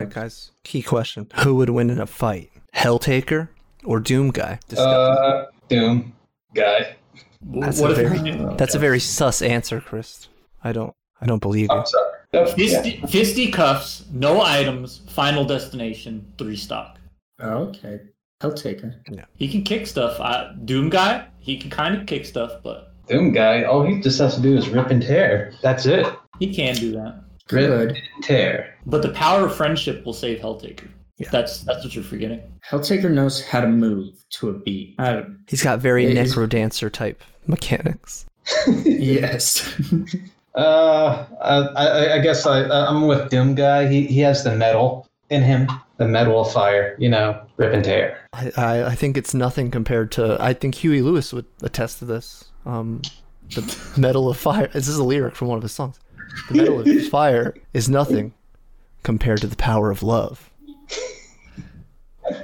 right, guys. Key question: Who would win in a fight, Helltaker or Doom Guy? Uh, Doom guy. That's what a if very- That's a very sus answer, Chris. I don't. I don't believe you. I'm sorry. That's- yeah. fisty, fisty cuffs, no items, final destination, three stock. Okay. Helltaker. He can kick stuff. I, Doom guy, he can kind of kick stuff, but Doom guy. All he just has to do is rip and tear. That's it. he can do that. Rip Good. and tear. But the power of friendship will save Helltaker. Yeah. That's that's what you're forgetting. Helltaker knows how to move to a beat. I, He's got very necro dancer type mechanics. yes. Uh, I, I, I guess I, I'm with Doom guy. He, he has the metal in him, the metal of fire. You know, rip and tear. I, I, I think it's nothing compared to. I think Huey Lewis would attest to this. Um, the metal of fire. This is a lyric from one of his songs. The metal of fire is nothing compared to the power of love.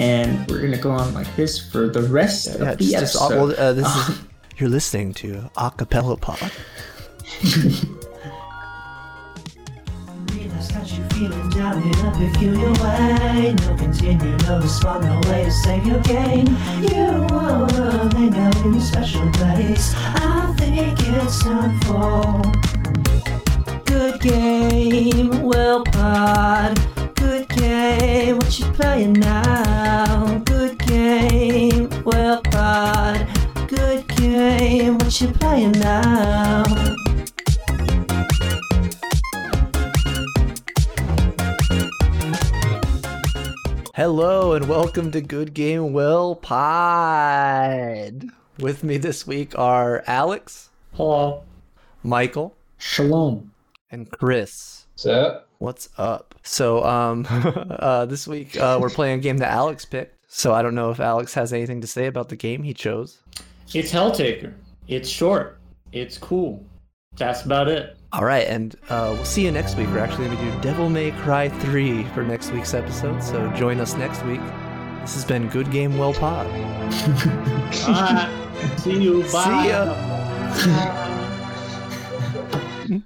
And we're gonna go on like this for the rest of Yeah, the just, just episode. well, uh, this is you're listening to Acapella Pod. Realize you're feeling down and up if you your way. No continue, no respond, no way to save your game. You wanna hang out in a special place. I think it's time for good game. Well, pod. Good game. What you playing now? Good game. Well, pod. Good game. What you playing now? Hello and welcome to Good Game Well Pod. With me this week are Alex, Hello. Michael, Shalom. and Chris. So, What's up? So, um, uh, this week uh, we're playing a game that Alex picked. So I don't know if Alex has anything to say about the game he chose. It's Helltaker. It's short. It's cool. That's about it. All right, and uh, we'll see you next week. We're actually going to do Devil May Cry 3 for next week's episode. So join us next week. This has been Good Game Well Pod. Bye. See you. Bye. See ya.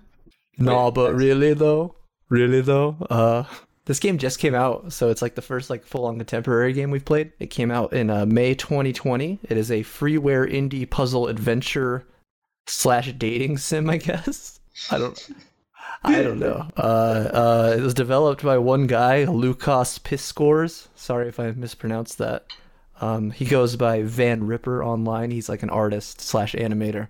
No, but really though, really though, uh, this game just came out, so it's like the first like full-on contemporary game we've played. It came out in uh, May 2020. It is a freeware indie puzzle adventure slash dating sim, I guess. I don't, I don't know. Uh, uh, it was developed by one guy, Lukas Piskorz. Sorry if I mispronounced that. Um, he goes by Van Ripper online. He's like an artist slash animator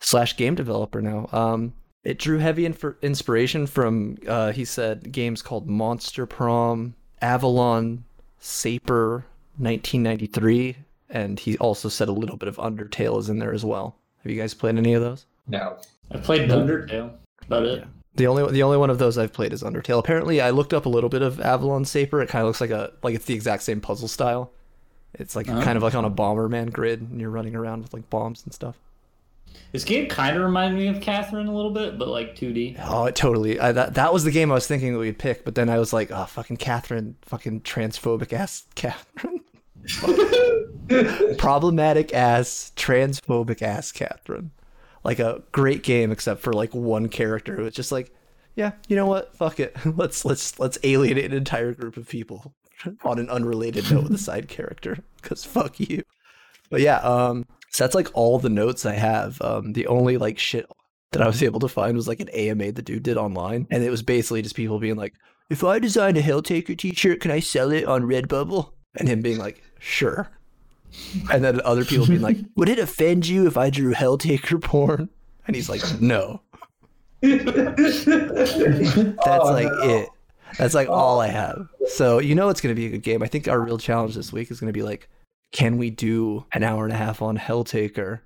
slash game developer now. Um, it drew heavy inf- inspiration from, uh, he said, games called Monster Prom, Avalon, Saper, 1993, and he also said a little bit of Undertale is in there as well. Have you guys played any of those? no. I played Undertale. About it. Yeah. The only the only one of those I've played is Undertale. Apparently, I looked up a little bit of Avalon Saper. It kind of looks like a like it's the exact same puzzle style. It's like Oh. kind of like on a Bomberman grid, and you're running around with like bombs and stuff. This game kind of reminded me of Catherine a little bit, but like 2D. Oh, it totally. I, that that was the game I was thinking that we'd pick, but then I was like, oh, fucking Catherine, fucking transphobic ass Catherine, problematic ass transphobic ass Catherine. Like a great game, except for like one character who was just like, yeah, you know what? Fuck it. Let's let's let's alienate an entire group of people on an unrelated note with a side character. Cause fuck you. But yeah, um, so that's like all the notes I have. Um, the only like shit that I was able to find was like an AMA the dude did online, and it was basically just people being like, "If I design a Helltaker T-shirt, can I sell it on Redbubble?" And him being like, "Sure." And then other people being like, "Would it offend you if I drew Helltaker porn?" And he's like, "No." That's like it. That's like all I have. So you know it's gonna be a good game. I think our real challenge this week is gonna be like, can we do an hour and a half on Helltaker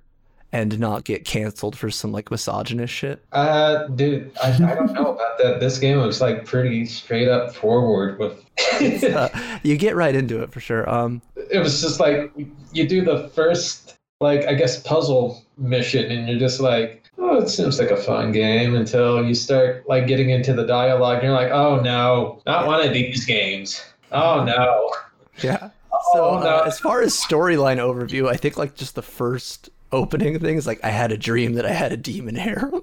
and not get canceled for some like misogynist shit? Uh, dude, I, I don't know about that. This game was like pretty straight up forward with. Uh, you get right into it for sure. Um, it was just like you do the first, like I guess, puzzle mission, and you're just like, oh, it seems like a fun game until you start like getting into the dialogue. And you're like, oh no, not one of these games. Oh no. Yeah. So Oh, no. uh, as far as storyline overview, I think like just the first opening thing is like I had a dream that I had a demon harem.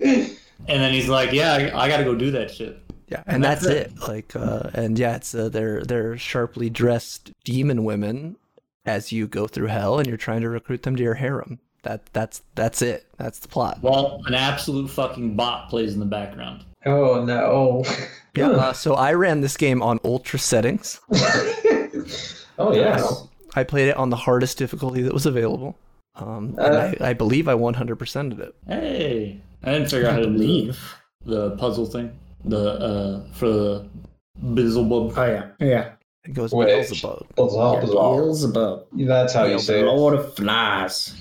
And then he's like, "Yeah, I, I got to go do that shit." Yeah, and that's, it. Like, uh, and yeah, it's uh, they're they're sharply dressed demon women as you go through hell, and you're trying to recruit them to your harem. That that's that's it. That's the plot. Well, an absolute fucking bot plays in the background. Oh no. Yeah. Uh, so I ran this game on ultra settings. oh yeah. I played it on the hardest difficulty that was available. Um, and Uh, I, I believe I 100%ed it. Hey, I didn't figure out how to Leave. the puzzle thing. The uh for the Bizzlebub. Oh yeah. Yeah. It goes Wait. Beelzebub. Bizarre, bizarre. Beelzebub. That's how you say it. Lord of Flies.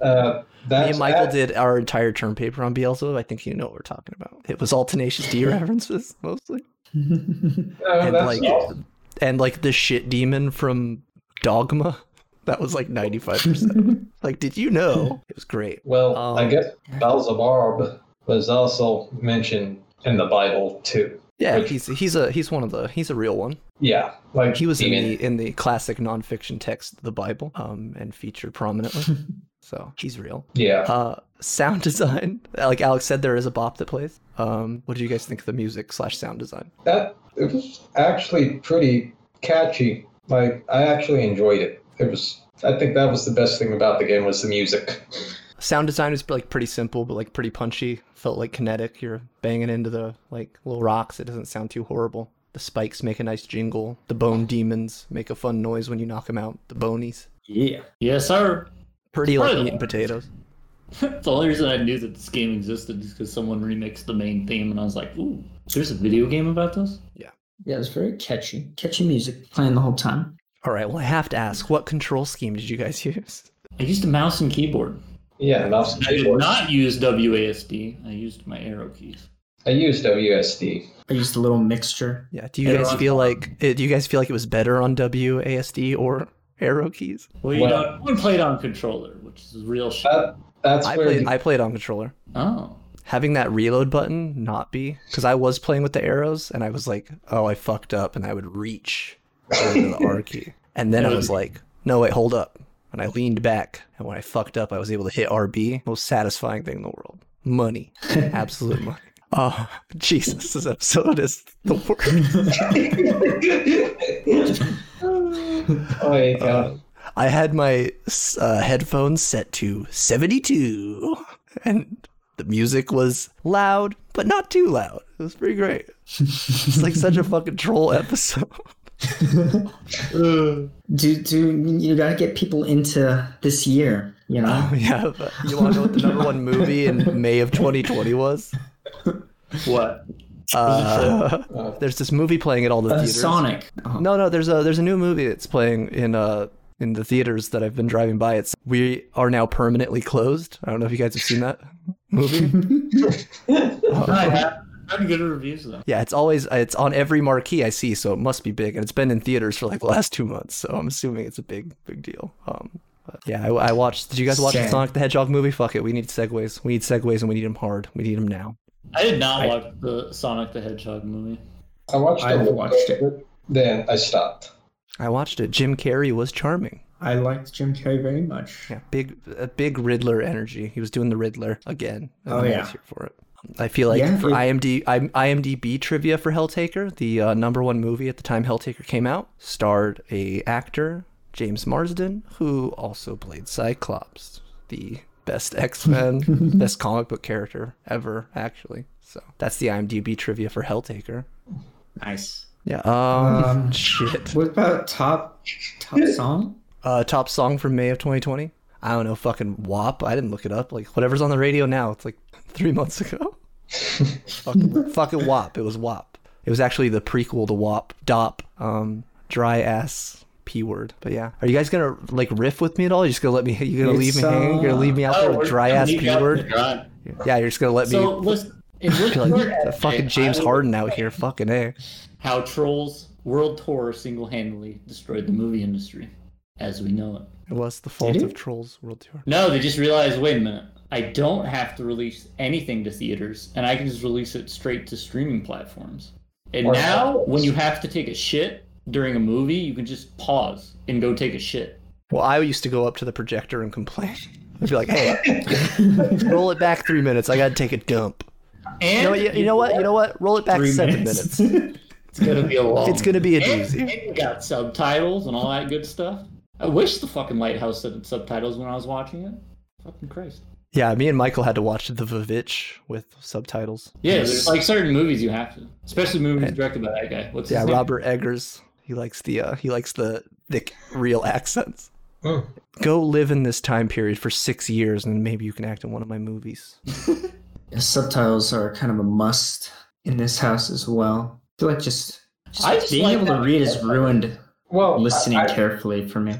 Uh, Me and Michael that- did our entire term paper on Beelzebub. I think you know what we're talking about. It was all Tenacious D references mostly, Oh, and that's like, awesome. And like the shit demon from Dogma. That was like ninety five percent. Like, did you know? It was great. Well, I Um, guess Beelzebub was also mentioned in the Bible too. Yeah, Which- he's he's a he's one of the he's a real one. Yeah, like He was in the in the classic nonfiction text, the Bible, um, and featured prominently. so he's real. Yeah, Uh, sound design, like Alex said, there is a bop that plays. Um, what do you guys think of the music slash sound design? that it was actually pretty catchy. Like I actually enjoyed it. It was. I think that was the best thing about the game was the music. Sound design is like pretty simple, but like pretty punchy. Felt like kinetic. You're banging into the like little rocks. It doesn't sound too horrible. The spikes make a nice jingle. The bone demons make a fun noise when you knock them out. The bonies, Yeah. Yes, sir. Pretty like Right. eating potatoes. the only reason I knew that this game existed is because someone remixed the main theme, and I was like, "Ooh, there's a video game about this." Yeah, yeah, it's very catchy. Catchy music playing the whole time. All right. Well, I have to ask, what control scheme did you guys use? I used a mouse and keyboard. Yeah, mouse and keyboard. I did not use WASD. I used my arrow keys. I used WSD. I used a little mixture. Yeah. Do you guys Everyone's feel like do you guys feel like it was better on WASD or arrow keys? Well, you Well- know, one played on controller, which is real shit. That that's I where played the- I played on controller. oh, Having that reload button not be because I was playing with the arrows and I was like, oh, I fucked up, and I would reach over the R key, and then I was like, no, wait, hold up, and I leaned back, and when I fucked up, I was able to hit RB. Most satisfying thing in the world. Money, absolute money. Oh, Jesus, this episode is the worst. oh, yeah, God. I had my uh, headphones set to 72, and the music was loud, but not too loud. It was pretty great. It's like such a fucking troll episode. Do do you gotta get people into this year? You know. Oh, yeah, you want to know what the number one movie in May of 2020 was? what? Uh, there's this movie playing at all the Uh, theaters. Sonic. Oh, No, no, there's a there's a new movie that's playing in uh in the theaters that I've been driving by. It's we are now permanently closed. I don't know if you guys have seen that movie. I have. I have good reviews though. Yeah, it's always it's on every marquee I see, so it must be big, and it's been in theaters for like the last two months, so I'm assuming it's a big big deal. Um, but yeah, I, I watched. Did you guys watch the Sonic the Hedgehog movie? Fuck it, we need segues. We need segues, and we need them hard. We need them now. I did not I- watch the Sonic the Hedgehog movie. I watched I've it. watched it. Then I stopped. I watched it. Jim Carrey was charming. I liked Jim Carrey very much. Yeah, big a big Riddler energy. He was doing the Riddler again. Oh, I was yeah. here for it. I feel like Yeah, for it- IMD I, IMDb trivia for Helltaker, the uh, number one movie at the time Helltaker came out, starred a actor James Marsden who also played Cyclops, the best X Men, best comic book character ever, actually. So that's the IMDb trivia for Helltaker. Nice. Yeah. Um. Um, shit. What about top top song? Uh, top song from May of 2020. I don't know. Fucking WAP. I didn't look it up. Like whatever's on the radio now. It's like three months ago. fucking, fucking WAP. It was WAP. It was actually the prequel to WAP. DOP. Um, dry ass p word. But yeah, are you guys gonna like riff with me at all? You're just gonna let me? You gonna leave It's, me hanging? You're gonna leave me out there Oh, with dry ass p word? Yeah, you're just gonna let me. So listen, in this feel like the fucking James Harden out here. Fucking a. How trolls world tour single-handedly destroyed the movie industry as we know it. It was the fault of? Trolls World Tour. No, they just realized. Wait a minute. I don't have to release anything to theaters, and I can just release it straight to streaming platforms. And Or now, Netflix. when you have to take a shit during a movie, you can just pause and go take a shit. Well, I used to go up to the projector and complain. I'd be like, "Hey, roll it back three minutes. I got to take a dump." And You know, what, you, you know what? You know what? Roll it back Three seven minutes. minutes. It's gonna be a long. It's gonna be a doozy. and got subtitles and all that good stuff. I wish the fucking Lighthouse had subtitles when I was watching it. Fucking Christ. Yeah, me and Michael had to watch the Vivitch with subtitles. Yeah, there's like certain movies you have to, especially movies directed by that guy. What's Yeah, name? Robert Eggers. He likes the uh, he likes the thick real accents. Hmm. Go live in this time period for six years, and maybe you can act in one of my movies. Subtitles are kind of a must in this house as well. I feel like just, just I just being like able to read is ruined Well, listening I, I, carefully for me.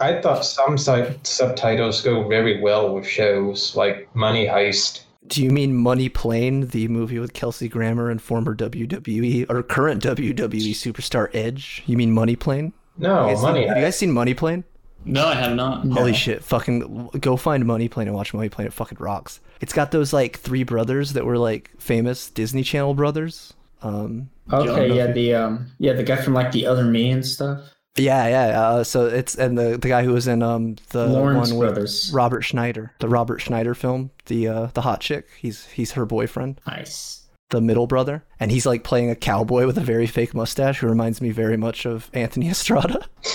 I thought some sub- subtitles go very well with shows like Money Heist. Do you mean Money Plane, the movie with Kelsey Grammer and former WWE or current WWE superstar Edge? You mean Money Plane? No, You guys Money seen- have you guys seen Money Plane? No, I have not. Holy shit! Fucking go find Money Plane and watch Money Plane. It fucking rocks. It's got those like three brothers that were like famous Disney Channel brothers. Um, Okay, yeah, the um, yeah, the guy from like the other me and stuff. Yeah, yeah. Uh, so it's and the the guy who was in um the Lawrence one with Brothers. Robert Schneider, the Robert Schneider film, the uh the hot chick. He's he's her boyfriend, Nice. the middle brother, and he's like playing a cowboy with a very fake mustache who reminds me very much of Anthony Estrada.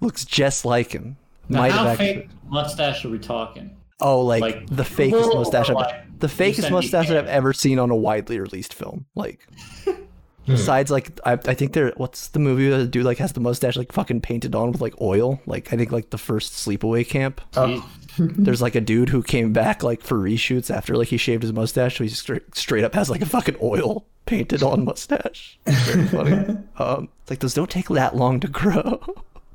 Looks just like him. Now, Might how have actually. fake mustache are we talking? Oh, like, Like, the fakest mustache, I've, the fakest mustache that I've ever seen on a widely released film. Like, besides, like, I, I think there. What's the movie that the dude like has the mustache like fucking painted on with like oil? Like, I think like the first Sleepaway Camp. Oh, There's like a dude who came back like for reshoots after like he shaved his mustache, so he straight straight up has like a fucking oil painted on mustache. It's very funny. um, it's like those don't take that long to grow.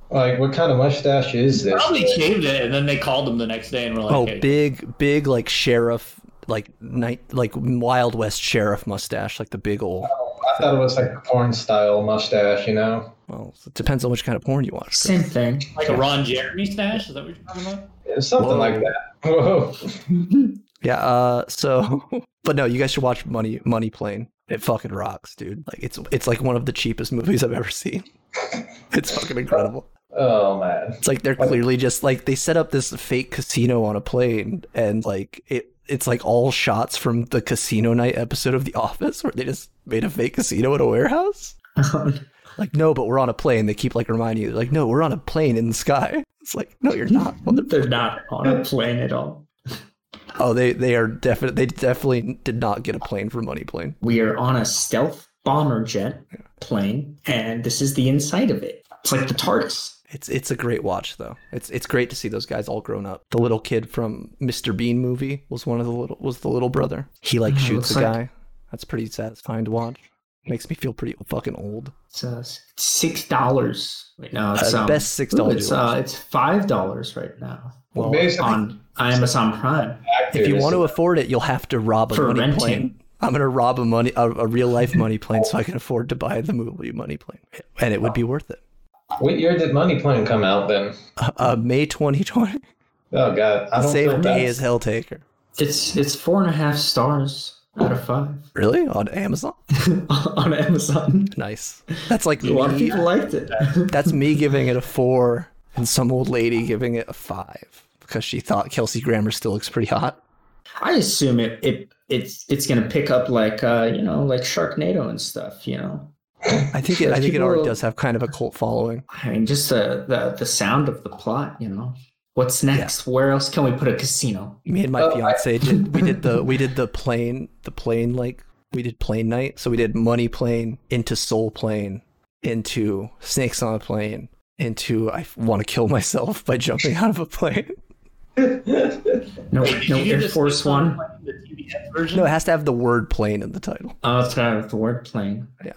like, what kind of mustache is this? Probably shaved it, and then they called him the next day and were like, Oh, hey, big, big like sheriff, like night, like Wild West sheriff mustache, like the big old. I thought it was like a porn style mustache, you know? Well, it depends on which kind of porn you watch. same thing. like a Ron Jeremy stash? Is that what you're talking about? Yeah, Something Whoa. like that. Whoa. Yeah. Uh. So, but no, you guys should watch Money Money Plane. It fucking rocks, dude. Like it's it's like one of the cheapest movies I've ever seen. It's fucking incredible. Oh, man. It's like they're clearly just like they set up this fake casino on a plane, and like it. It's like all shots from the casino night episode of The Office, where they just made a fake casino at a warehouse. Like, no, but we're on a plane. They keep like reminding you, like, no, we're on a plane in the sky. It's like, no, you're not. They're not on a plane at all. Oh, they they are definitely They definitely did not get a plane for Money Plane. We are on a stealth bomber jet plane, and this is the inside of it. It's like the TARDIS. It's it's a great watch though. It's it's great to see those guys all grown up. The little kid from Mr. Bean movie was one of the little was the little brother. He like shoots a like- guy. That's pretty satisfying to watch. Makes me feel pretty fucking old. It's uh, six dollars right now. It's Uh, um, best six dollars. It's uh, it's five dollars right now well, Basically, on Amazon Prime. if you want to afford it, you'll have to rob a For money renting. plane. I'm gonna rob a money a, a real life money plane so I can afford to buy the movie Money Plane, and it would be worth it. What year did Money Plane come out then? Uh, May 2020. Oh, God. I don't Save feel May bad. as Helltaker. It's it's four and a half stars out of five Really on Amazon? on Amazon. Nice. That's like A lot of me- people liked it. That's me giving it a four and some old lady giving it a five because she thought Kelsey Grammer still looks pretty hot. I assume it, it it's it's gonna pick up like uh you know like Sharknado and stuff. You know, I think it. I think it already People- does have kind of a cult following. I mean just the the the sound of the plot. You know, what's next? Where else can we put a casino? Me and my Oh, I- fiance did. We did the. We did the plane. The plane like we did plane night. So we did Money Plane into Soul Plane into Snakes on a Plane into I want to kill myself by jumping out of a plane. No, Wait, no Air Force Snake on One. The TBS version? No, it has to have the word plane in the title. Oh, it's got the word plane. Yeah.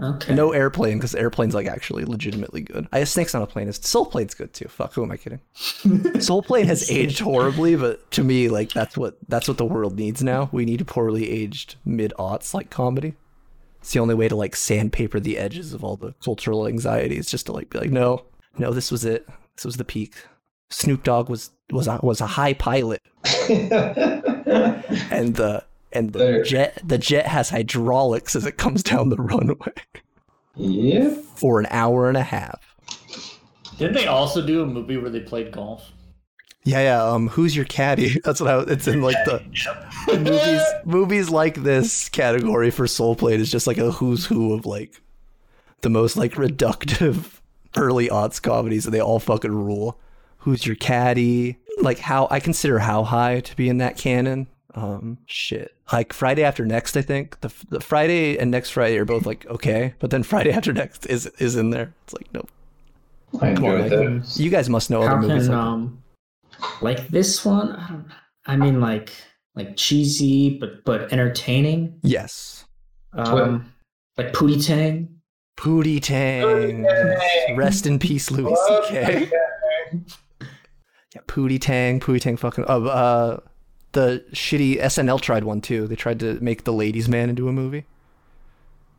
Okay. No airplane because airplane's like actually legitimately good. I have Snakes on a Plane. Is Soul Plane's good too. Fuck, who am I kidding? Soul Plane has aged horribly, but to me, like that's what that's what the world needs now. We need a poorly aged mid aughts like comedy. It's the only way to like sandpaper the edges of all the cultural anxieties, just to like be like, no, no, this was it. This was the peak. Snoop Dogg was was a, was a high pilot, and the and the There. jet the jet has hydraulics as it comes down the runway yep. for an hour and a half. Didn't they also do a movie where they played golf? Yeah, yeah. Um, who's your caddy? That's what I. It's in like the movies. Movies like this category for Soul Plane is just like a who's who of like the most like reductive early aughts comedies, and they all fucking rule. Who's your caddy? Like how I consider How High to be in that canon. Um, shit. Like Friday After Next, I think the the Friday and next Friday are both like okay, but then Friday After Next is is in there. It's like nope. I Come on, enjoyed You guys must know other How movies. can Like um like this one? I don't. I mean, like like cheesy but but entertaining. yes. Um, like Pootie Tang. Pootie Tang. Tang. Rest in peace, Louis C.K. Yeah, Pootie Tang, Pootie Tang fucking uh, uh the shitty SNL tried one too. They tried to make the ladies man into a movie.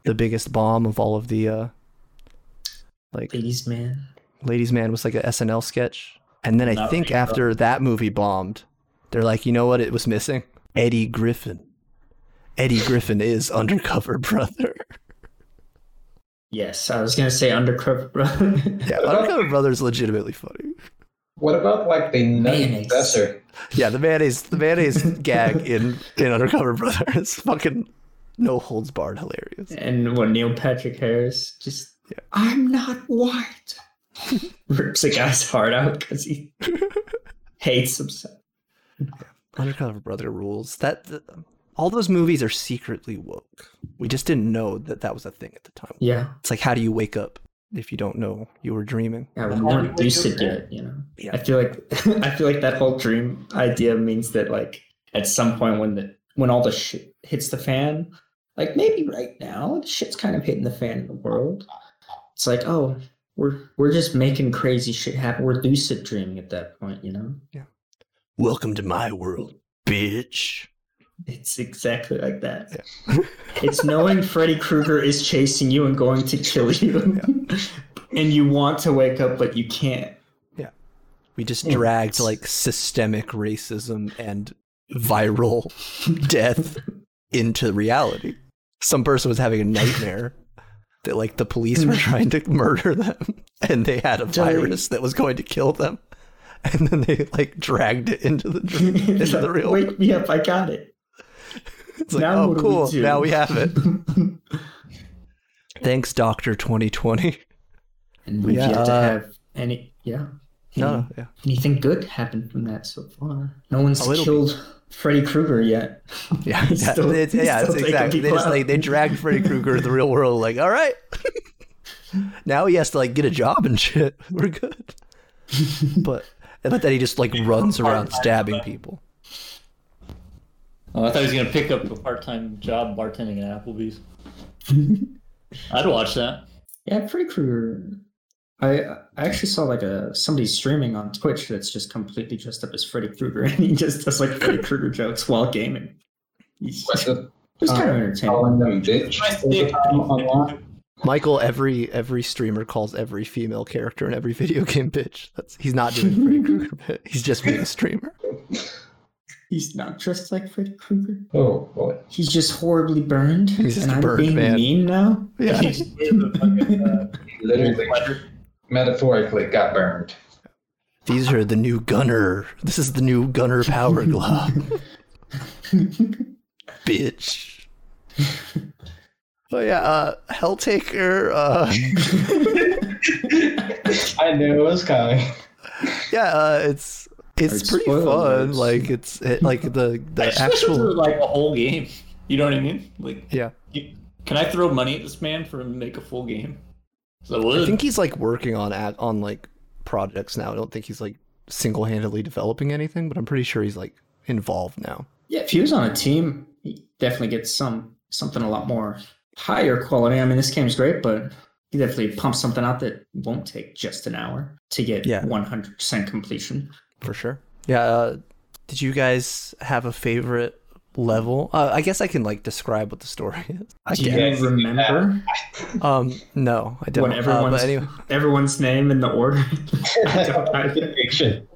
The biggest bomb of all of the uh like Ladies Man. ladies man was like a SNL sketch. And then I Not think really, after that movie bombed, they're like, you know what it was missing? Eddie Griffin. Eddie Griffin is undercover brother. Yes, I was gonna say Undercover Brother. Yeah, undercover brother is legitimately funny. What about like the Nutty Mayonnaise. Professor? Yeah, the mayonnaise the mayonnaise gag in in Undercover Brother is fucking no holds barred hilarious. and when Neil Patrick Harris just I'm not white. Rips a guy's heart out because he hates himself. Undercover Brother rules. That th- all those movies are secretly woke. We just didn't know that that was a thing at the time. Yeah, It's like how do you wake up if you don't know you were dreaming? yeah, we How weren't did they lucid yet, you know. Yeah. I feel like I feel like that whole dream idea means that like at some point when the when all the shit hits the fan, like maybe right now the shit's kind of hitting the fan in the world. It's like oh we're we're just making crazy shit happen. We're lucid dreaming at that point, you know. Yeah. Welcome to my world, bitch. It's exactly like that. Yeah. it's knowing Freddy Krueger is chasing you and going to kill you. and you want to wake up, but you can't. Yeah. We just Yeah. dragged like systemic racism and viral death into reality. Some person was having a nightmare that like the police were trying to murder them and they had a virus that was going to kill them. And then they like dragged it into the dream, into the real. Wake me up, I got it. It's like, now oh what do we cool, now we have it. Thanks, Doctor 2020. and we've Yeah, yet to have any, yeah. No, any- no, yeah. Anything good happened from that so far? No one's Oh, it'll be- killed Freddy Krueger yet. Yeah, yeah, still- it's, yeah, it's exactly. They just out. like they dragged Freddy Krueger to the real world. Like, all right, now he has to like get a job and shit. We're good. But but then he just like runs around stabbing people. Oh, I thought he was gonna pick up a part-time job bartending at Applebee's. I'd watch that. Yeah, Freddy Krueger. I I actually saw like a somebody streaming on Twitch that's just completely dressed up as Freddy Krueger and he just does like Freddy Krueger jokes while gaming. He's What's the it's kind of entertaining. calling them bitch? My stick. Michael, every every streamer calls every female character in every video game bitch. That's he's not doing Freddy Krueger bit. He's just being a streamer. He's not dressed like Freddy Krueger. Oh boy. He's just horribly burned. He's just and a I'm burned being man. mean now. Yeah. Literally, metaphorically got burned. These are the new gunner. This is the new gunner power glove. Bitch. Oh yeah, uh Helltaker, uh I knew it was coming. yeah, uh it's it's Alright, pretty spoiler fun. alerts. Like it's it, like the the I just wish was actual like a whole game. You know what I mean? Like, yeah. you, can I throw money at this man for him to make a full game? So I would. I think he's like working on at on like projects now. I don't think he's like single-handedly developing anything, but I'm pretty sure he's like involved now. Yeah, if he was on a team, he definitely gets some something a lot more higher quality. I mean, this game's great, but he definitely pumps something out that won't take just an hour to get Yeah. 100% completion. For sure. Yeah. Uh, did you guys have a favorite level? Uh, I guess I can like describe what the story is. I Do you remember Um, no, I don't. what Uh, everyone's but anyway, everyone's name in the order? I don't either. Fiction.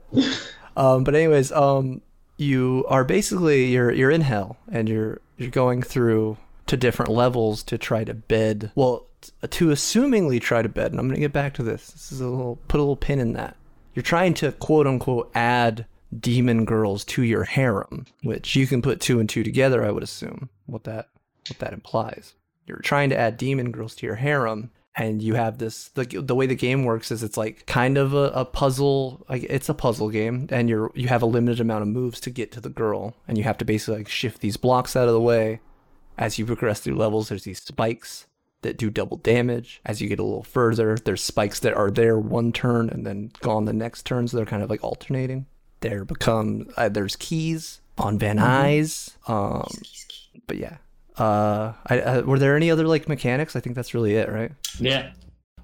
Um, but anyways, um, you are basically you're you're in hell and you're you're going through to different levels to try to bed. Well, t- to assumingly try to bed. And I'm gonna get back to this. This is a little put a little pin in that. You're trying to quote unquote add demon girls to your harem, which you can put two and two together. I would assume what that what that implies. You're trying to add demon girls to your harem, and you have this the, the way the game works is it's like kind of a, a puzzle like it's a puzzle game and you're you have a limited amount of moves to get to the girl and you have to basically like shift these blocks out of the way as you progress through levels there's these spikes that do double damage. As you get a little further there's spikes that are there one turn and then gone the next turn so they're kind of like alternating. There become uh, there's keys on van nuys um but yeah. Uh, I, uh were there any other like mechanics? I think that's really it right? Yeah.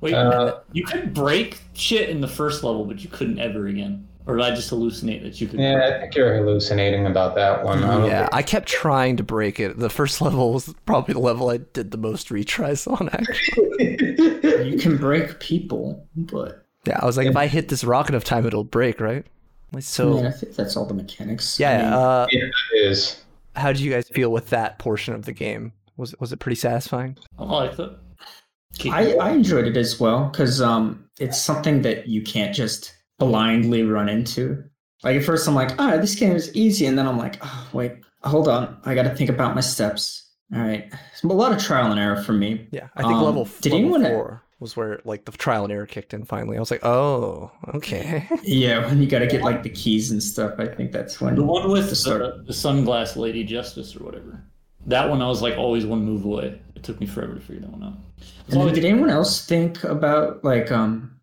Wait, Uh, you could break shit in the first level, but you couldn't ever again. Or did I just hallucinate that you could? Yeah, I think you're hallucinating about that one. I Yeah, think- I kept trying to break it. The first level was probably the level I did the most retries on. Actually, You can break people, but yeah, I was like, if I hit this rock enough time, it'll break, right? Like, I So, mean, I think that's all the mechanics. I yeah. mean, Uh, yeah, it is. how did you guys feel with that portion of the game? Was was it pretty satisfying? I like that. I, I enjoyed it as well because um, it's something that you can't just blindly run into. Like at first, I'm like, ah, this game is easy, and then I'm like, oh, wait, hold on, I got to think about my steps. All right, it's a lot of trial and error for me. Yeah, I think Um, level, did level anyone- four was where like the trial and error kicked in. Finally, I was like, oh, okay. Yeah, when you got to get like the keys and stuff, I think that's when the one with the the, start. the sunglass lady justice or whatever. That one I was like always one move away. It took me forever to figure that one out. And then did anyone else think about like um,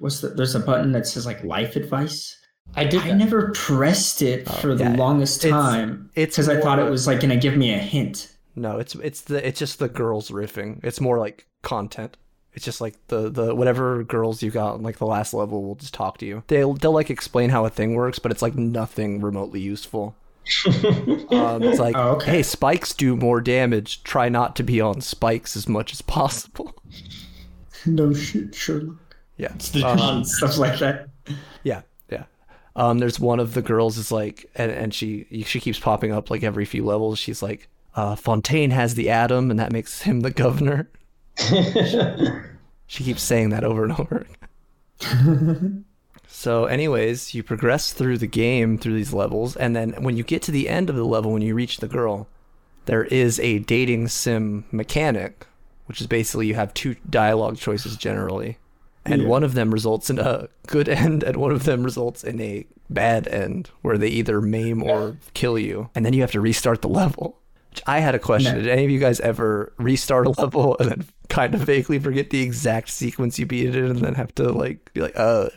what's the, there's a button that says like life advice. I did. I that. never pressed it Oh, for the longest It's- time it's because I thought it was like gonna give me a hint. No, it's it's the it's just the girls riffing. It's more like content. It's just like the the whatever girls you got in like the last level will just talk to you. They'll they'll like explain how a thing works, but it's like nothing remotely useful. Um, it's like, Oh, okay. hey, spikes do more damage. Try not to be on spikes as much as possible. No shit, Sherlock. Yeah, It's the um, Stuff like that. yeah, yeah. Um, there's one of the girls is like, and, and she she keeps popping up like every few levels. She's like, uh, Fontaine has the atom, and that makes him the governor. She keeps saying that over and over. so, anyways, you progress through the game through these levels, and then when you get to the end of the level, when you reach the girl, there is a dating sim mechanic, which is basically you have two dialogue choices generally, and Yeah. one of them results in a good end, and one of them results in a bad end, where they either maim or kill you, and then you have to restart the level. Which I had a question. No. Did any of you guys ever restart a level and then kind of vaguely forget the exact sequence you beat it in, and then have to like be like, oh,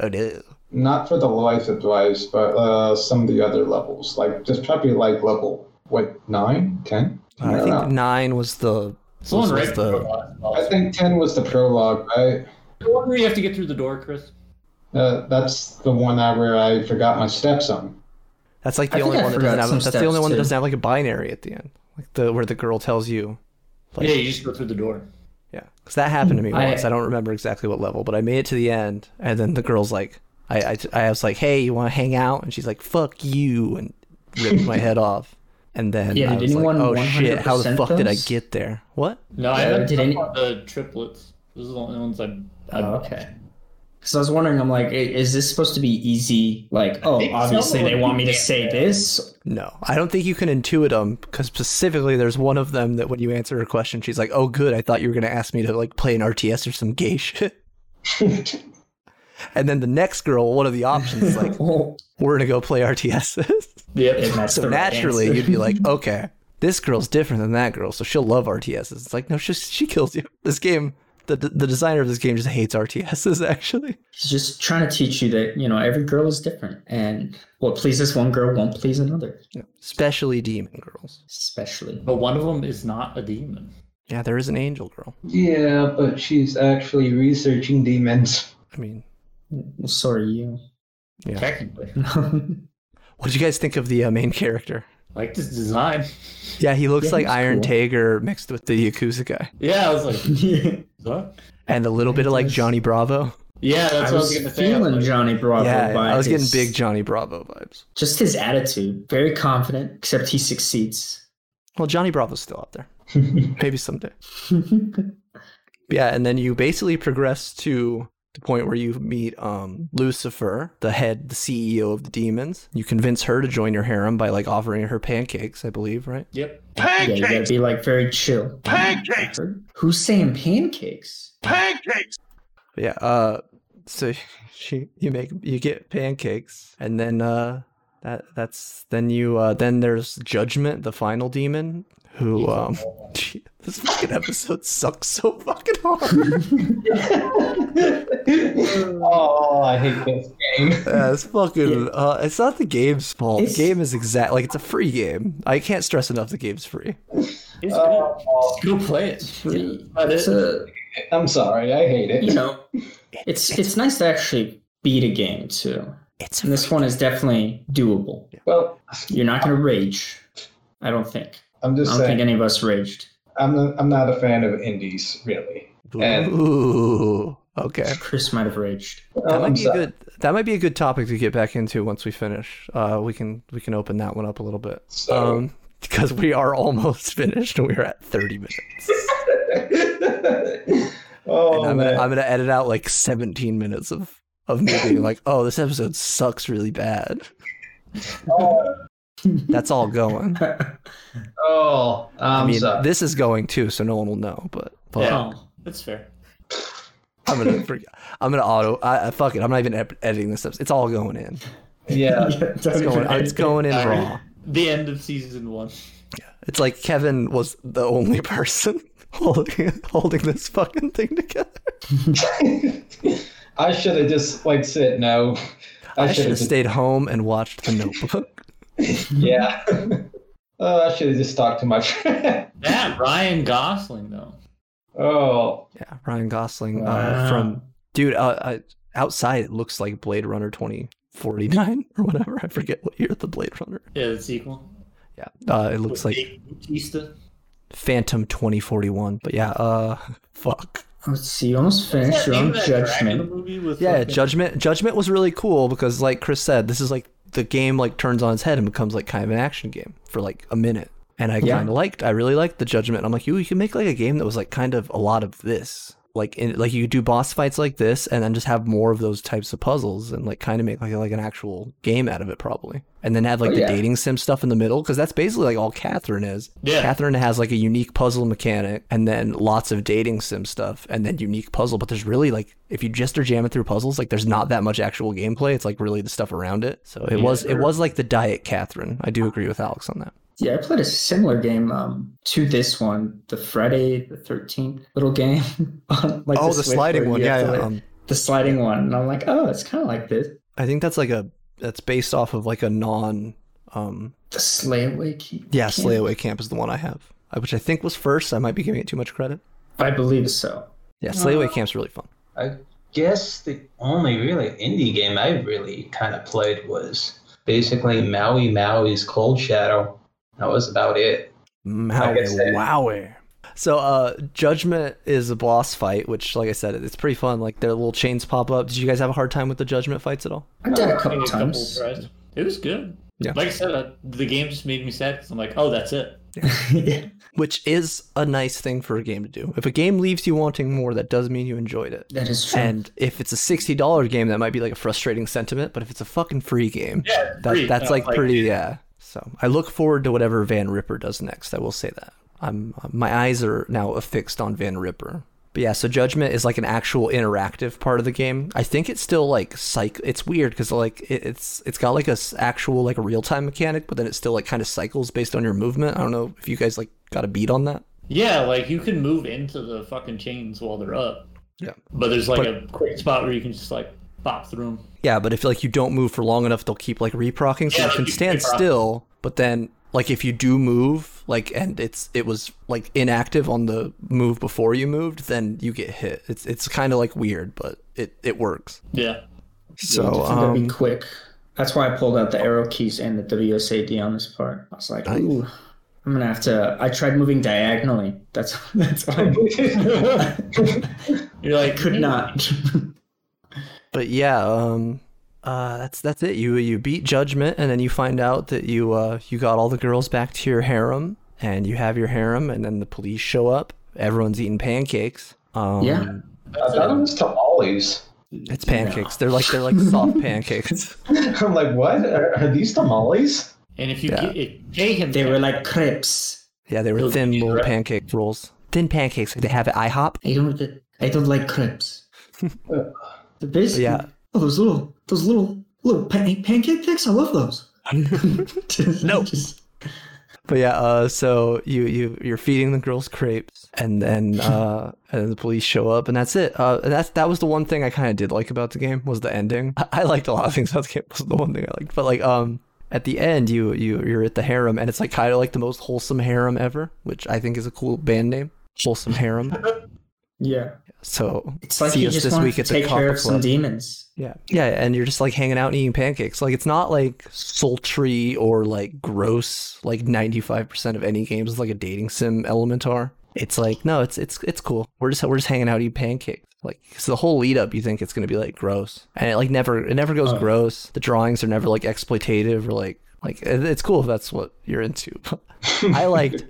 oh no. Not for the life of advice, but uh, some of the other levels. Like, just probably like level, what, nine, ten? I think nine was the It's the one was- was right the- before the last boss. I think 10 was the prologue, right? The one where you have to get through the door, Chris. Uh, that's the one that where I forgot my steps on. That's like the I only one that doesn't have. That's the only steps, one that too. doesn't have like a binary at the end, like the where the girl tells you. Like, yeah, you just go through the door. Yeah, because that happened to me I- once. I don't remember exactly what level, but I made it to the end, and then the girl's like, I, I, I was like, hey, you want to hang out? And she's like, fuck you, and ripped my head off. And then Yeah, I did was like, anyone oh shit, how the 100% fuck did I get there? What? No, I Yeah, haven't did done any- the triplets. Those are the only ones I. I Oh, okay. Because I was wondering, I'm like, is this supposed to be easy? Like, oh, obviously they want me to say this. No, I don't think you can intuit them because specifically there's one of them that when you answer her question, she's like, oh good, I thought you were gonna ask me to like play an RTS or some gay shit. And then the next girl, one of the options is like, we're gonna go play RTSs. Yep. so the right naturally answer. you'd be like okay this girl's different than that girl so she'll love rts's it's like no she, she kills you this game the, the designer of this game just hates rts's actually He's just trying to teach you that you know every girl is different, and what pleases one girl won't please another. especially demon girls Especially, But one of them is not a demon. yeah there is an angel girl Yeah, but she's actually researching demons. i mean well, so are you. Yeah. Technically, what did you guys think of the uh, main character I like this design. yeah he looks Yeah, like iron cool. tager mixed with the yakuza guy Yeah, I was like, yeah. and a little bit of like johnny bravo Yeah, that's I what I was was gonna say. feeling Johnny Bravo yeah, vibes. I was getting big Johnny Bravo vibes. Just his attitude, very confident, except he succeeds. Well, Johnny Bravo's still out there. Maybe someday. Yeah, and then you basically progress to the point where you meet um, Lucifer, the head, the CEO of the demons. You convince her to join your harem by like offering her pancakes, I believe, right? Yep. Pancakes. yeah, you gotta be like very chill. Pancakes! Who's saying pancakes? Pancakes! Yeah. Uh, so she, you make you get pancakes, and then uh, that that's then you uh, then there's Judgment, the final demon, who um, this fucking episode sucks so fucking hard. oh, I hate this game. Yeah, it's fucking. Uh, it's not the game's fault. It's- the game is exact. Like it's a free game. I can't stress enough. The game's free. It's Oh, good. Go play it. Free. But It's it, a, I'm sorry, I hate it. you know, it's it's nice to actually beat a game too. It's And this one is definitely doable. Well, You're not gonna rage. I don't think. I'm I don't saying, think any of us raged. I'm, I'm not a fan of indies, really. And- Ooh. Okay. Chris might have raged. That I'm might be a good. That might be a good topic to get back into once we finish. Uh, we can we can open that one up a little bit. So- Um, because we are almost finished and we're at 30 minutes. oh, And I'm gonna man. I'm gonna edit out like 17 minutes of of me being like, oh, this episode sucks really bad. oh, That's all going. oh, I I'm mean, sorry. this is going too, so no one will know. But, but yeah, oh, that's fair. I'm gonna forget. I'm gonna auto. I, I fuck it. I'm not even ed- editing this stuff. It's all going in. yeah. It's going. It's going in Sorry. raw. The end of season one. Yeah, It's like Kevin was the only person holding holding this fucking thing together. I should have just like said no. I, should should have stayed home and watched The Notebook. Yeah. oh, I should have just talked to my friend. That Ryan Gosling though. oh, Yeah, Ryan Gosling uh, from dude. Uh, I, outside, it looks like Blade Runner 2049 or whatever. I forget what year the Blade Runner. Yeah, the sequel. Yeah, uh, it looks like Dave Phantom 2041. But yeah, uh, fuck. Let's see. You almost finished your own judgment. movie with Yeah, fucking- Judgment. Judgment was really cool because, like Chris said, this is like the game like turns on its head and becomes like kind of an action game for like a minute. And I Yeah. kind of liked. I really liked the Judgment. I'm like, you, you can make like a game that was like kind of a lot of this. Like, in, like you could do boss fights like this, and then just have more of those types of puzzles, and like kind of make like like an actual game out of it, probably. And then have like Oh, the yeah. dating sim stuff in the middle, because that's basically like all Catherine is. Yeah. Catherine has like a unique puzzle mechanic and then lots of dating sim stuff and then unique puzzle. But there's really like if you just are jamming through puzzles, like there's not that much actual gameplay. It's like really the stuff around it. So it Yeah, was it was like the diet Catherine. I do agree with Alex on that. Yeah, I played a similar game um, to this one, the Friday the Thirteenth little game. like oh, the Switch sliding one. Yeah, yeah. Um, the sliding one, and I'm like, oh, it's kind of like this. I think that's like a that's based off of like a non um The Slayaway Key. yeah, Camp. Slayaway Camp is the one I have. uh, Which I think was first. I might be giving it too much credit. I believe so. Yeah, Slayaway Camp's really fun. I guess the only really indie game I really kind of played was basically Maui Maui's Cold Shadow. That was about it. Maui, I So, uh, Judgment is a boss fight, which, like I said, it's pretty fun. Like their little chains pop up. Did you guys have a hard time with the Judgment fights at all? I've did a couple times. tries. It was good. Yeah. Like I said, uh, the game just made me sad because I'm like, oh, that's it. yeah. Which is a nice thing for a game to do. If a game leaves you wanting more, that does mean you enjoyed it. That is true. And if it's a sixty dollar game, that might be like a frustrating sentiment. But if it's a fucking free game, Yeah, that, free. that's Uh, like pretty yeah. So I look forward to whatever Van Ripper does next. I will say that. I'm my eyes are now affixed on Van Ripper. But yeah, so Judgment is like an actual interactive part of the game. I think it's still like psych. It's weird because like it, it's it's got like a s- actual like a real time mechanic, but then it still like kind of cycles based on your movement. I don't know if you guys like got a beat on that. Yeah, like you can move into the fucking chains while they're up. Yeah. But there's like But- a quick spot where you can just like pop through them. Yeah, but if like you don't move for long enough, they'll keep like reprocking. So Yeah, you can stand reprocking. still, but then like if you do move, like and it's it was like inactive on the move before you moved, then you get hit. It's it's kind of like weird, but it it works. Yeah. So you gotta be um, quick. That's why I pulled out the arrow keys and the WSAD on this part. I was like, Nice. ooh, I'm gonna have to. I tried moving diagonally. That's that's why You're I like, could not. but yeah, um, uh, that's that's it. You you beat Judgment, and then you find out that you uh you got all the girls back to your harem, and you have your harem, and then the police show up. Everyone's eating pancakes. Um, Yeah. I thought it was tamales. it's pancakes. They're like they're like soft pancakes. I'm like, what? Are, are these tamales? And if you Yeah. get, it, pay him, They were like crepes. Yeah, they were Those thin little right. pancake rolls. Thin pancakes like they have at IHOP. I don't. I don't like crepes. They're basically Yeah. oh, those little those little little pan- pancake things. I love those. No. just- But yeah, uh, so you you you're feeding the girls crepes, and then uh, and then the police show up, and that's it. Uh, that's that was the one thing I kind of did like about the game was the ending. I, I liked a lot of things about the game. Was the one thing I liked, but like um at the end you you you're at the harem, and it's like kind of like the most wholesome harem ever, which I think is a cool band name, wholesome harem. yeah. So It's like see you us just this week at the take care of some Club. demons. Yeah. Yeah, and you're just like hanging out and eating pancakes. Like it's not like sultry or like gross like 95% of any games is like a dating sim element are. It's like no, it's it's it's cool. We're just we're just hanging out eating pancakes. Like so the whole lead up you think it's going to be like gross. And it like never it never goes Oh. gross. The drawings are never like exploitative or like like it's cool if that's what you're into. I liked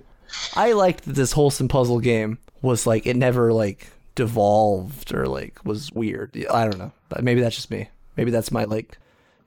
I liked that this wholesome puzzle game was like it never like devolved or like was weird. I don't know. But Maybe that's just me. Maybe that's my like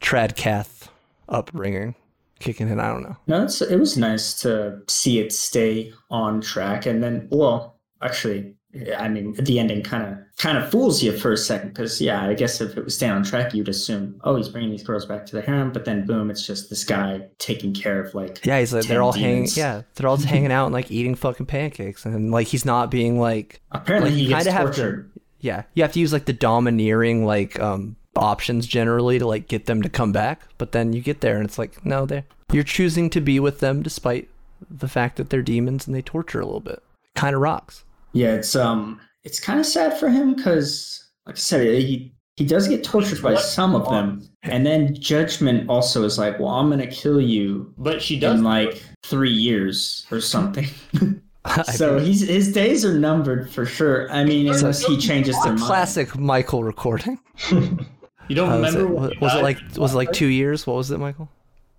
tradcath upbringing kicking in. I don't know. No, it's, it was nice to see it stay on track, and then, well, actually, I mean, the ending kind of kind of fools you for a second because, yeah, I guess if it was staying on track, you'd assume, oh, he's bringing these girls back to the harem, but then, boom, it's just this guy taking care of like, Yeah, he's like they're all hanging. Yeah, they're all just hanging out and like eating fucking pancakes, and like he's not being like apparently Like, he gets have to- tortured. yeah. You have to use like the domineering like um options generally to like get them to come back, but then you get there and it's like no, they you're choosing to be with them despite the fact that they're demons and they torture a little bit. Kind of rocks. Yeah, it's um, it's kind of sad for him because, like I said, he he does get tortured by What? some of them, and then Judgment also is like, well, I'm gonna kill you but she does in like three years or something. So he's his days are numbered for sure. I mean, unless he changes their mind. classic Michael recording. You don't was, it, remember was, when was it like was it like two years? What was it, Michael?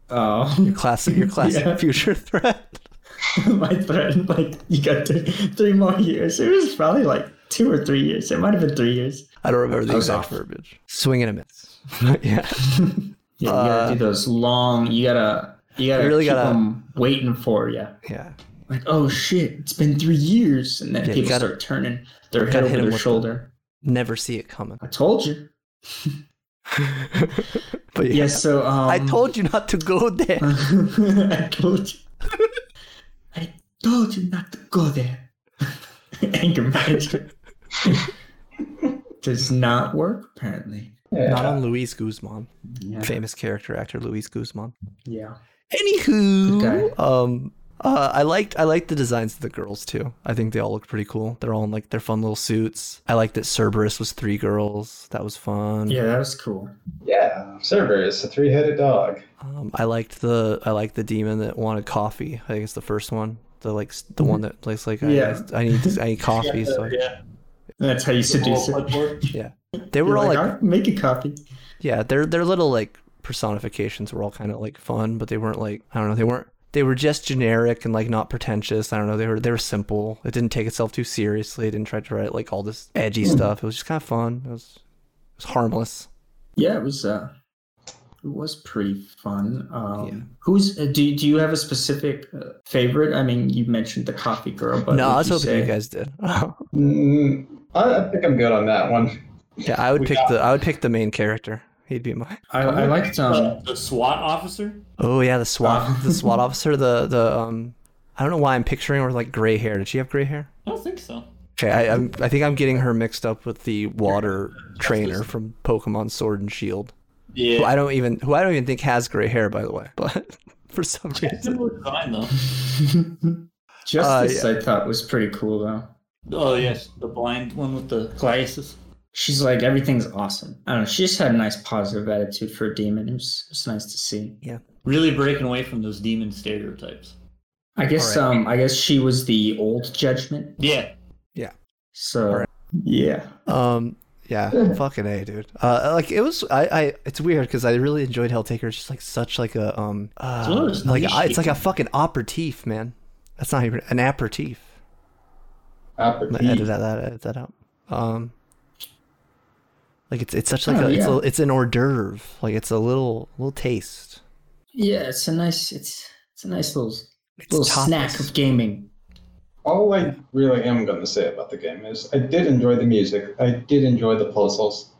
Oh, Your classic, your classic Yeah. future threat. my friend, like you got th- three more years. It was probably like two or three years. It might have been three years. I don't remember the exact off. verbiage. Swing and a miss. yeah. Yeah, you gotta Uh, do those long. You gotta you gotta really keep gotta- them waiting for you. Yeah. Like, oh shit, it's been three years, and then Yeah, people gotta- start turning their head over their with the- shoulder. Never see it coming. I told you. but yeah. Yes. so um, I told you not to go there. I told you. I told you not to go there. Anger management does not work apparently. Yeah. Not on Luis Guzman, Yeah. famous character actor Luis Guzman. Yeah. Anywho, um, uh, I liked I liked the designs of the girls too. I think they all looked pretty cool. They're all in like their fun little suits. I liked that Cerberus was three girls. That was fun. Yeah, that was cool. Yeah, Cerberus, a three-headed dog. Um, I liked the I liked the demon that wanted coffee. I think it's the first one. The like the one that like like I, Yeah. I, need I need coffee. So yeah. That's how you seduce it. Yeah, they were You're all like "I'll make a coffee. yeah their their little like personifications were all kind of like fun, but they weren't like I don't know they weren't they were just generic and like not pretentious. I don't know they were they were simple. It didn't take itself too seriously. It didn't try to write like all this edgy stuff. It was just kind of fun. It was it was harmless. Yeah, it was. uh It was pretty fun. Um, Yeah. Who's uh, do Do you have a specific uh, favorite? I mean, you mentioned the coffee girl, but no, I was you hoping say- you guys did. Mm, I, I think I'm good on that one. yeah, I would We pick got- the I would pick the main character. He'd be my. I, I liked um. The, the SWAT officer. Oh yeah, the SWAT Oh. the SWAT officer. The the um. I don't know why I'm picturing her with like gray hair. Did she have gray hair? I don't think so. Okay, I, I'm. I think I'm getting her mixed up with the water trainer from Pokemon Sword and Shield. Yeah. Who I don't even. Who I don't even think has gray hair, by the way. But for some reason, Similar design though. Justice, Uh, I thought was pretty cool though. Oh yes, the blind one with the glasses. She's like everything's awesome. I don't know. She just had a nice positive attitude for a demon. It was, it was nice to see. Yeah, really breaking away from those demon stereotypes. I guess Alright. um I guess she was the old judgment. Yeah. Yeah. So Alright. yeah. um, Yeah, fucking a, dude. Uh, like it was. I. I it's weird because I really enjoyed Helltaker. It's just like such like a um. Uh, one of those like niche uh, it's like a fucking aperitif, man. That's not even an aperitif. I'm gonna edit that, that edit that out. Um. Like it's it's such like Oh, a it's a it's an hors d'oeuvre. Like it's a little little taste. Yeah, it's a nice it's it's a nice little It's little tapas. snack of gaming. All I really am going to say about the game is I did enjoy the music. I did enjoy the puzzles.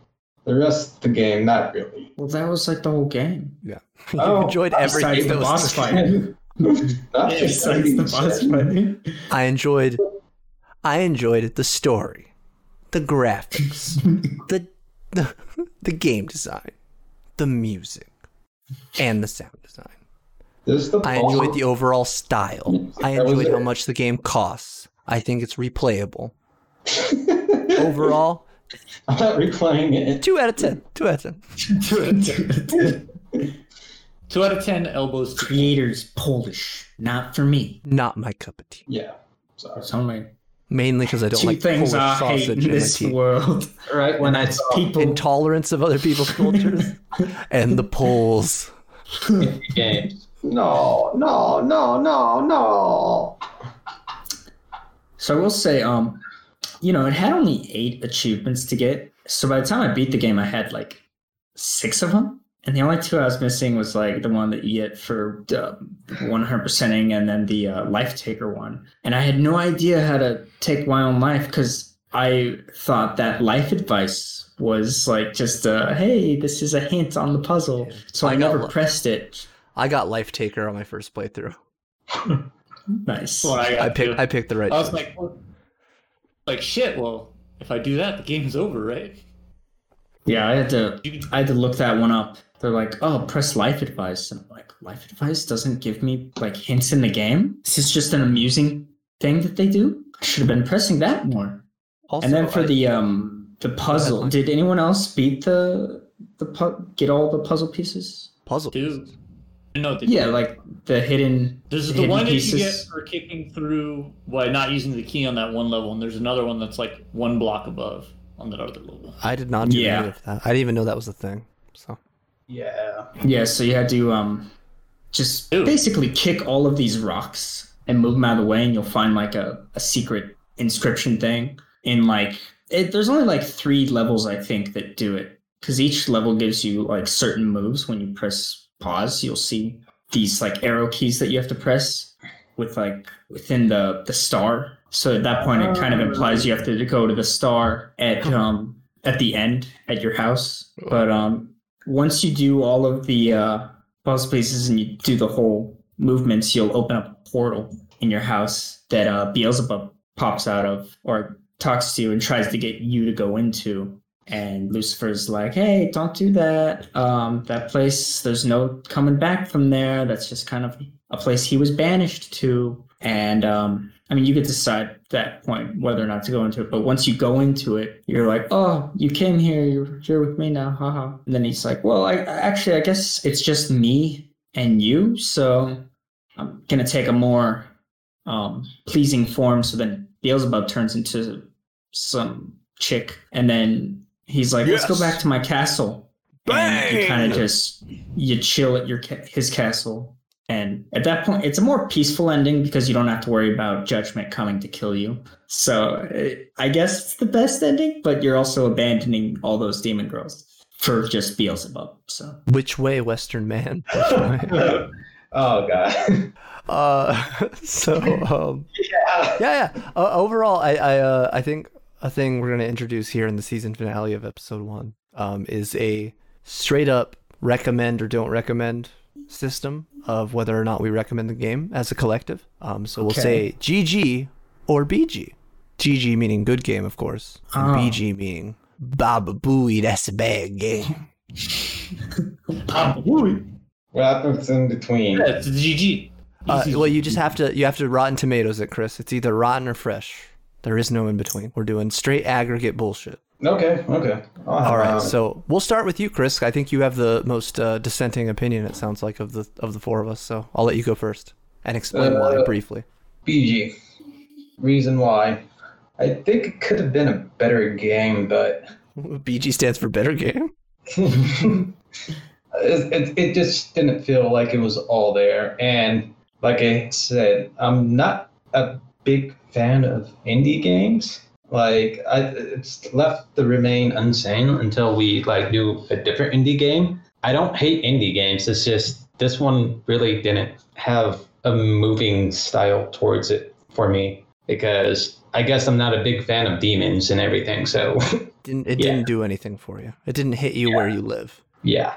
The rest of the game, not really. Well, that was like the whole game. Oh, you Oh, enjoyed Besides everything. the boss fight. Not Yeah, Besides the boss fight. I enjoyed I enjoyed the story, the graphics, the, the the game design, the music, and the sound design. There's the I enjoyed the overall style. I enjoyed how much the game costs. I think it's replayable. Overall, I'm not replaying it. two out of ten. Two out of ten. Two out of ten two out of ten. elbows. Creators Polish, not for me. Not my cup of tea. Yeah. Sorry. There's only Mainly because I don't two like things Polish I hate sausage in in this tea. world. Right when It's people. Intolerance of other people's cultures and the Poles. the. No, no, no, no, no. So I will say, um, you know, it had only eight achievements to get. So by the time I beat the game, I had like six of them, and the only two I was missing was like the one that you get for one hundred percenting, and then the uh, life taker one. And I had no idea how to take my own life because I thought that life advice was like just a hey, this is a hint on the puzzle. So I, I never li- pressed it. I got Life Taker on my first playthrough. Nice. What I, I picked. I picked the right. I was choice. like, well, like shit. Well, if I do that, the game's over, right? Yeah, I had to I had to look that one up. They're like, oh, press life advice. And I'm like, life advice doesn't give me like hints in the game. This is just an amusing thing that they do. I should have been pressing that more. Also, and then for I- the um the puzzle, Mike. did anyone else beat the the pu- get all the puzzle pieces? puzzle. do pieces. no, the, Yeah, like the hidden. There's the hidden one that you get pieces. for kicking through by not using the key on that one level, and there's another one that's like one block above on that other level. I did not do Yeah. any of that. I didn't even know that was a thing. So Yeah. Yeah, so you had to um just Ew. basically kick all of these rocks and move them out of the way, and you'll find like a, a secret inscription thing in like it, there's only like three levels I think that do it because each level gives you like certain moves. When you press pause, you'll see these like arrow keys that you have to press with like within the the star. So at that point, it kind of implies you have to go to the star at um at the end at your house. But um once you do all of the uh, puzzle pieces and you do the whole movements, you'll open up a portal in your house that uh, Beelzebub pops out of or talks to you and tries to get you to go into. And Lucifer's like, "Hey, don't do that. Um, that place, there's no coming back from there. That's just kind of a place he was banished to." And um, I mean, you could decide that point whether or not to go into it. But once you go into it, you're like, "Oh, you came here. You're you're with me now." Haha. And then he's like, "Well, I actually, I guess it's just me and you. So I'm gonna take a more um, pleasing form." So then Beelzebub turns into some chick, and then he's like, "Let's go back to my castle." And you kind of just you chill at your his castle, and at that point, it's a more peaceful ending because you don't have to worry about judgment coming to kill you. So eh, I guess it's the best ending, but you're also abandoning all those demon girls for just Beelzebub. So which way, Western man? Which way? oh god. uh, so um, yeah. yeah, yeah. Uh, overall, I I uh, I think a thing we're gonna introduce here in the season finale of episode one um, is a straight up recommend or don't recommend system of whether or not we recommend the game as a collective. Um, so we'll say GG or BG. GG meaning good game, of course, and Oh. BG meaning Baba Booey, that's a bad game. What happens in between? Yeah, it's a GG. Uh, well, you just have to you have to Rotten Tomatoes it, Chris. It's either rotten or fresh. There is no in between. We're doing straight aggregate bullshit. Okay, okay. All right, so we'll start with you, Chris. I think you have the most uh, dissenting opinion. It sounds like of the of the four of us. So I'll let you go first and explain why Uh, briefly. BG. Reason why. I think it could have been a better game, but BG stands for better game. it, it, it just didn't feel like it was all there. And like I said, I'm not a big fan of indie games. Like I, it's left to remain unsane until we like do a different indie game. I don't hate indie games. It's just this one really didn't have a moving style towards it for me because I guess I'm not a big fan of demons and everything. So Didn't it Yeah. didn't do anything for you? It didn't hit you where you live. yeah,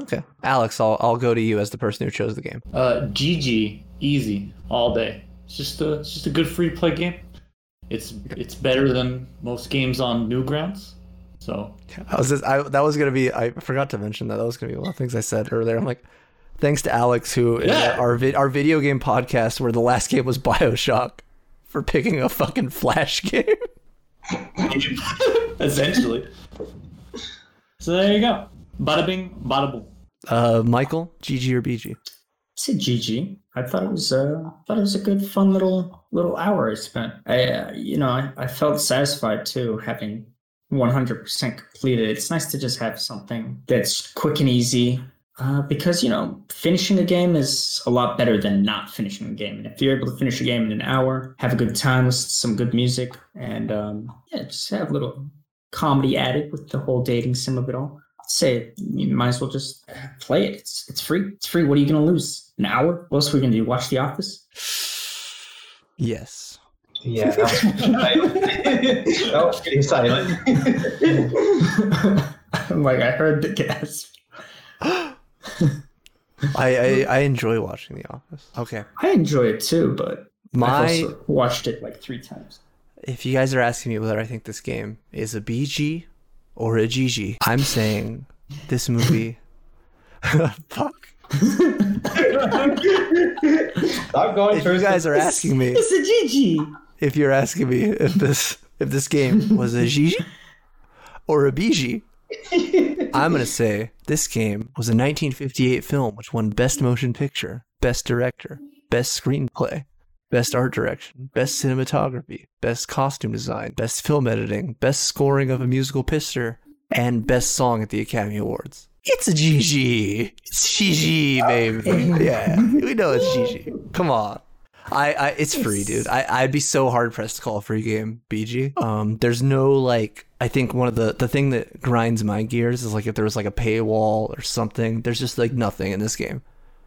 Okay, Alex, I'll I'll go to you as the person who chose the game. Uh, GG, easy, all day. It's just a, it's just a good free play game. It's it's better than most games on Newgrounds. So I was just, I that was gonna be I forgot to mention that that was gonna be one of the things I said earlier. I'm like, thanks to Alex who in Yeah. our vid, our video game podcast where the last game was Bioshock for picking a fucking flash game. essentially. so there you go. Bada bing, bada boom. Uh, Michael, GG or BG? Said GG. I thought it was uh, thought it was a good, fun little little hour I spent. I, uh, you know, I, I felt satisfied too, having 100% completed. It's nice to just have something that's quick and easy. Uh, because you know, finishing a game is a lot better than not finishing a game. And if you're able to finish a game in an hour, have a good time, some good music, and um, yeah, just have a little comedy added with the whole dating sim of it all. I'd say you might as well just play it. It's it's free. It's free. What are you gonna lose? An hour? What else are we gonna do? Watch The Office? Yes. yeah. That was, that was pretty silent. I'm like, I heard the gasp. I, I I enjoy watching The Office. Okay, I enjoy it too, but my I've also watched it like three times. if you guys are asking me whether I think this game is a BG or a Gigi. I'm saying this movie. Fuck. Stop going If you guys are asking me, It's a Gigi. if you're asking me if this if this game was a Gigi or a BG, I'm gonna say this game was a 1958 film which won Best Motion Picture, Best Director, Best Screenplay, Best Art Direction, Best Cinematography, Best Costume Design, Best Film Editing, Best Scoring of a Musical Picture, and Best Song at the Academy Awards. It's a GG. It's GG, baby. Yeah, we know it's GG. Come on. I, I it's free, dude. I, I'd be so hard pressed to call a free game BG. Um, there's no like. I think one of the the thing that grinds my gears is like if there was like a paywall or something. There's just like nothing in this game.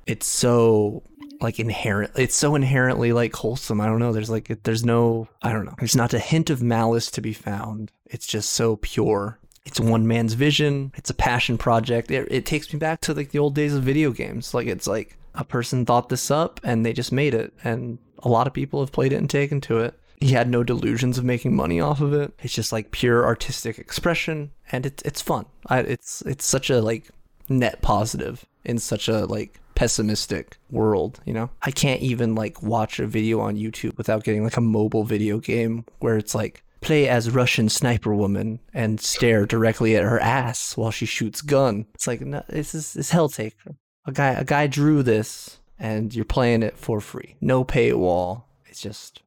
It's so like inherent. It's so inherently like wholesome. I don't know. There's like there's no. I don't know. There's not a hint of malice to be found. It's just so pure. It's one man's vision. It's a passion project. It, it takes me back to like the old days of video games. Like it's like a person thought this up and they just made it, and a lot of people have played it and taken to it. He had no delusions of making money off of it. It's just like pure artistic expression, and it's it's fun. I, it's it's such a like net positive in such a like pessimistic world, you know? I can't even like watch a video on YouTube without getting like a mobile video game where it's like play as Russian sniper woman and stare directly at her ass while she shoots gun. It's like no, this is it's Helltaker. A guy a guy drew this and you're playing it for free. No paywall. It's just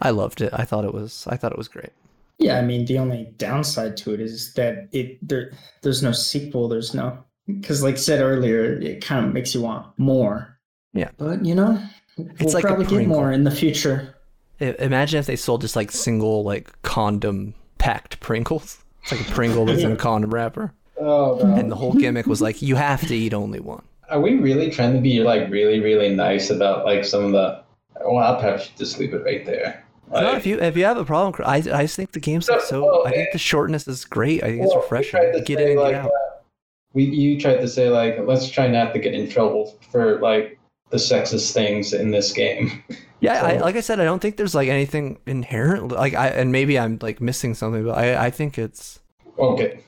I loved it. I thought it was I thought it was great. Yeah, I mean the only downside to it is that it there there's no sequel. There's no because like I said earlier, it kind of makes you want more. Yeah. but you know, we'll like a probably get more in the future. Imagine if they sold just like single like condom packed Pringles. It's like a Pringle that's in a condom wrapper. Oh, God. And the whole gimmick was like you have to eat only one. Are we really trying to be like really, really nice about like some of the? Well, I'll probably should just leave it right there. No, Like, if you if you have a problem, I I just think the game's like so. I think the shortness is great. I think it's well, we refreshing. Get say, in, like, get out. uh, we you tried to say like let's try not to get in trouble for like the sexist things in this game. Yeah, I, like I said, I don't think there's like anything inherent. Like I and maybe I'm like missing something, but I I think it's okay.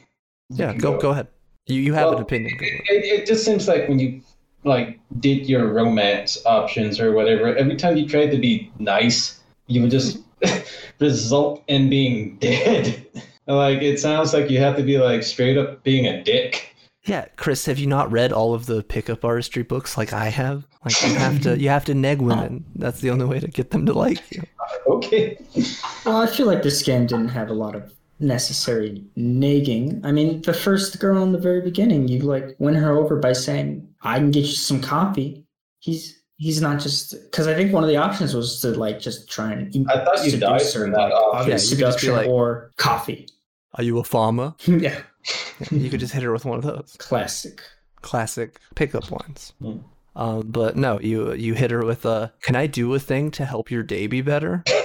yeah. You Go go ahead. You you have Well, an opinion. It, it, it just seems like when you like did your romance options or whatever, every time you tried to be nice, you would just result in being dead. like it sounds like you have to be like straight up being a dick. Yeah, Chris, have you not read all of the pickup artistry books like I have? Like you have to you have to neg oh. women. That's the only way to get them to like you. Okay. Well, I feel like this game didn't have a lot of necessary nagging. I mean, the first girl in the very beginning, you like win her over by saying, "I can get you some coffee." He's he's not just because I think one of the options was to like just try and I thought you seduce died her, that like, option. obvious Yeah, you could just be seduction like- or coffee. Are you a farmer? yeah, you could just hit her with one of those classic. classic pickup lines. Hmm. Um, but no, you you hit her with a "Can I do a thing to help your day be better?"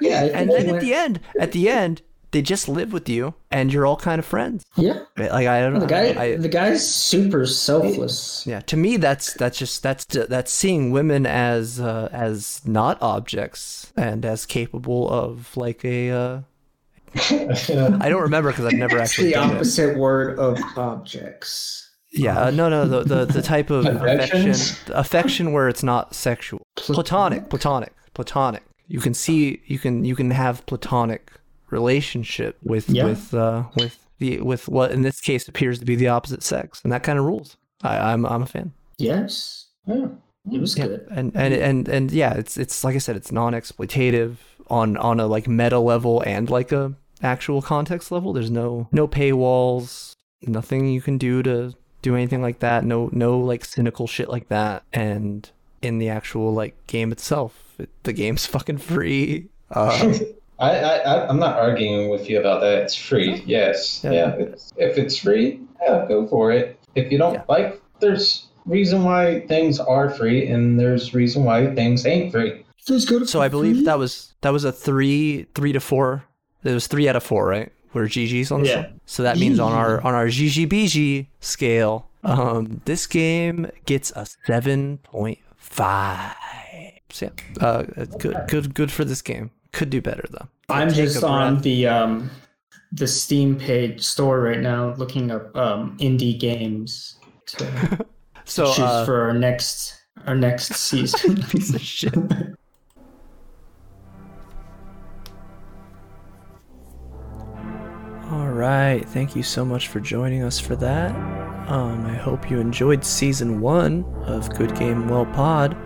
Yeah, And then he at the end, at the end, they just live with you, and you're all kind of friends. yeah, Like I don't know. the guy, I, the guy's super selfless. yeah, to me, that's that's just that's that's seeing women as uh, as not objects and as capable of like a. Uh, I don't remember because I've never It's actually the done it. opposite word of objects. Yeah, uh, no, no, the, the the type of affection, affection where it's not sexual, platonic, platonic, platonic. You can see, you can you can have platonic relationship with Yeah. with uh, with the with what in this case appears to be the opposite sex, and that kind of rules. I, I'm I'm a fan. Yes, Yeah. it was Yeah, good. and and and and yeah, it's it's like I said, it's non-exploitative on on a like meta level and like a actual context level. There's no no paywalls, nothing you can do to do anything like that. No no like cynical shit like that. And in the actual like game itself, it, the game's fucking free. Uh, I, I, I- I'm not arguing with you about that. It's free. Yes. Yeah. Yeah. It's, if it's free, yeah, go for it. If you don't Yeah. like, there's reason why things are free, and there's reason why things ain't free. so I believe that was that was a three three to four. It was three out of four, right? Where GG's on the Yeah. So that means on our on our GGBG scale, um, this game gets a seven point five. So yeah, uh, good good good for this game. Could do better though. I'm just on the um the Steam page store right now, looking up um indie games to So choose uh, for our next our next season. piece of shit. All right, thank you so much for joining us for that. Um, I hope you enjoyed season one of Good Game Well Pod.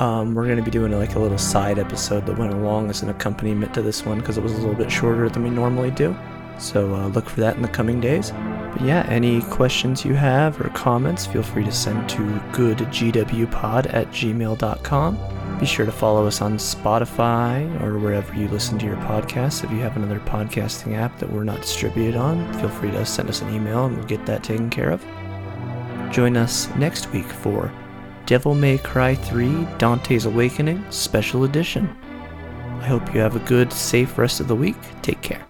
Um, we're gonna be doing like a little side episode that went along as an accompaniment to this one because it was a little bit shorter than we normally do. So uh, look for that in the coming days. But yeah, any questions you have or comments, feel free to send to goodgwpod at gmail.com. Be sure to follow us on Spotify or wherever you listen to your podcasts. If you have another podcasting app that we're not distributed on, feel free to send us an email and we'll get that taken care of. Join us next week for Devil May Cry 3 Dante's Awakening Special Edition. I hope you have a good, safe rest of the week. Take care.